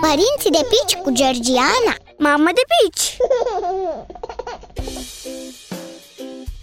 Părinții de pici cu Georgiana Mamă de pici!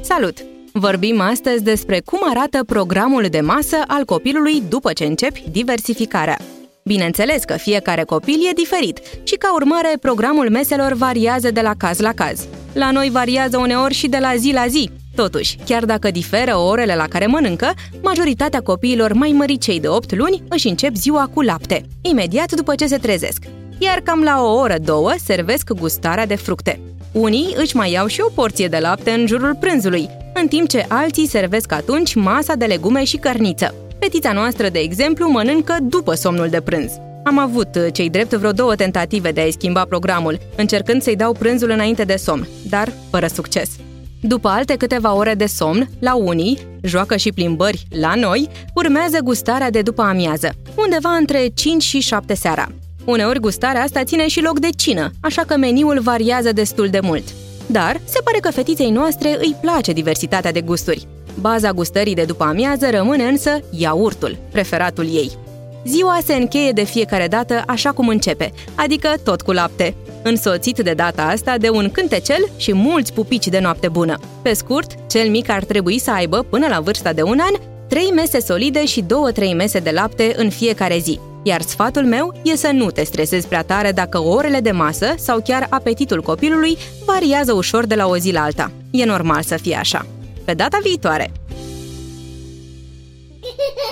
Salut! Vorbim astăzi despre cum arată programul de masă al copilului după ce începi diversificarea. Bineînțeles că fiecare copil e diferit și ca urmare programul meselor variază de la caz la caz. La noi variază uneori și de la zi la zi. Totuși, chiar dacă diferă orele la care mănâncă, majoritatea copiilor mai măricei de 8 luni își încep ziua cu lapte, imediat după ce se trezesc. Iar cam la o oră, două, servesc gustarea de fructe. Unii își mai iau și o porție de lapte în jurul prânzului, în timp ce alții servesc atunci masa de legume și cărniță. Fetița noastră, de exemplu, mănâncă după somnul de prânz. Am avut cei drept vreo două tentative de a-i schimba programul, încercând să-i dau prânzul înainte de somn, dar fără succes. După alte câteva ore de somn, la unii, joacă și plimbări la noi, urmează gustarea de după amiază, undeva între 5 și 7 seara. Uneori gustarea asta ține și loc de cină, așa că meniul variază destul de mult. Dar se pare că fetiței noastre îi place diversitatea de gusturi. Baza gustării de după amiază rămâne însă iaurtul, preferatul ei. Ziua se încheie de fiecare dată așa cum începe, adică tot cu lapte, însoțit de data asta de un cântecel și mulți pupici de noapte bună. Pe scurt, cel mic ar trebui să aibă, până la vârsta de un an, 3 mese solide și 2-3 mese de lapte în fiecare zi. Iar sfatul meu e să nu te stresezi prea tare dacă orele de masă sau chiar apetitul copilului variază ușor de la o zi la alta. E normal să fie așa. Pe data viitoare!